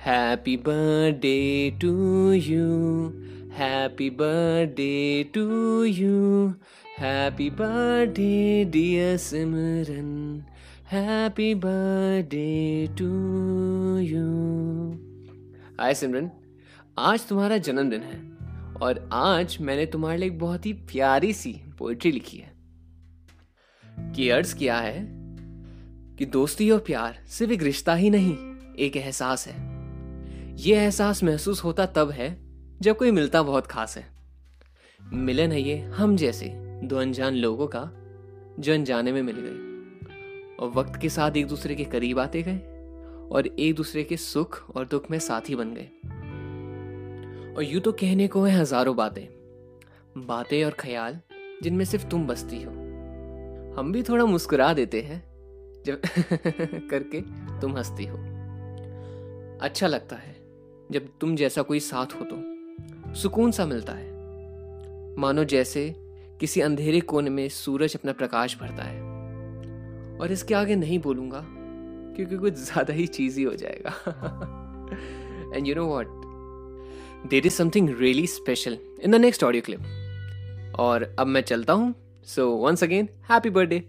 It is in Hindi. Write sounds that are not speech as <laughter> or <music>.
Happy birthday to you. Happy birthday to you. Happy birthday, dear Simran. Happy birthday to you. हाय सिमरन आज तुम्हारा जन्मदिन है और आज मैंने तुम्हारे लिए बहुत ही प्यारी सी पोइट्री लिखी है कि अर्ज़ किया है कि दोस्ती और प्यार सिर्फ़ एक रिश्ता ही नहीं एक एहसास है यह एहसास महसूस होता तब है, जब कोई मिलता बहुत खास है। मिलन है ये हम जैसे दो अनजान लोगों का, जो अनजाने में मिल गए। और वक्त के साथ एक दूसरे के करीब आते गए, और एक दूसरे के सुख और दुख में साथी बन गए। और यूँ तो कहने को है हज़ारों बातें। बातें और ख्याल, जिनमें सिर्फ़ तुम बसती हो। हम भी थोड़ा मुस्कुरा देते हैं, जब <laughs> करके तुम हंसती हो। अच्छा लगता है। जब तुम जैसा कोई साथ हो तो। सुकून सा मिलता है। मानो जैसे किसी अंधेरे कोने में सूरज अपना प्रकाश भरता है। और इसके आगे नहीं बोलूँगा, क्योंकि कुछ ज़्यादा ही चीजी हो जाएगा। And you know what there is something really special in the next audio clip और अब मैं चलता हूँ। So once again happy birthday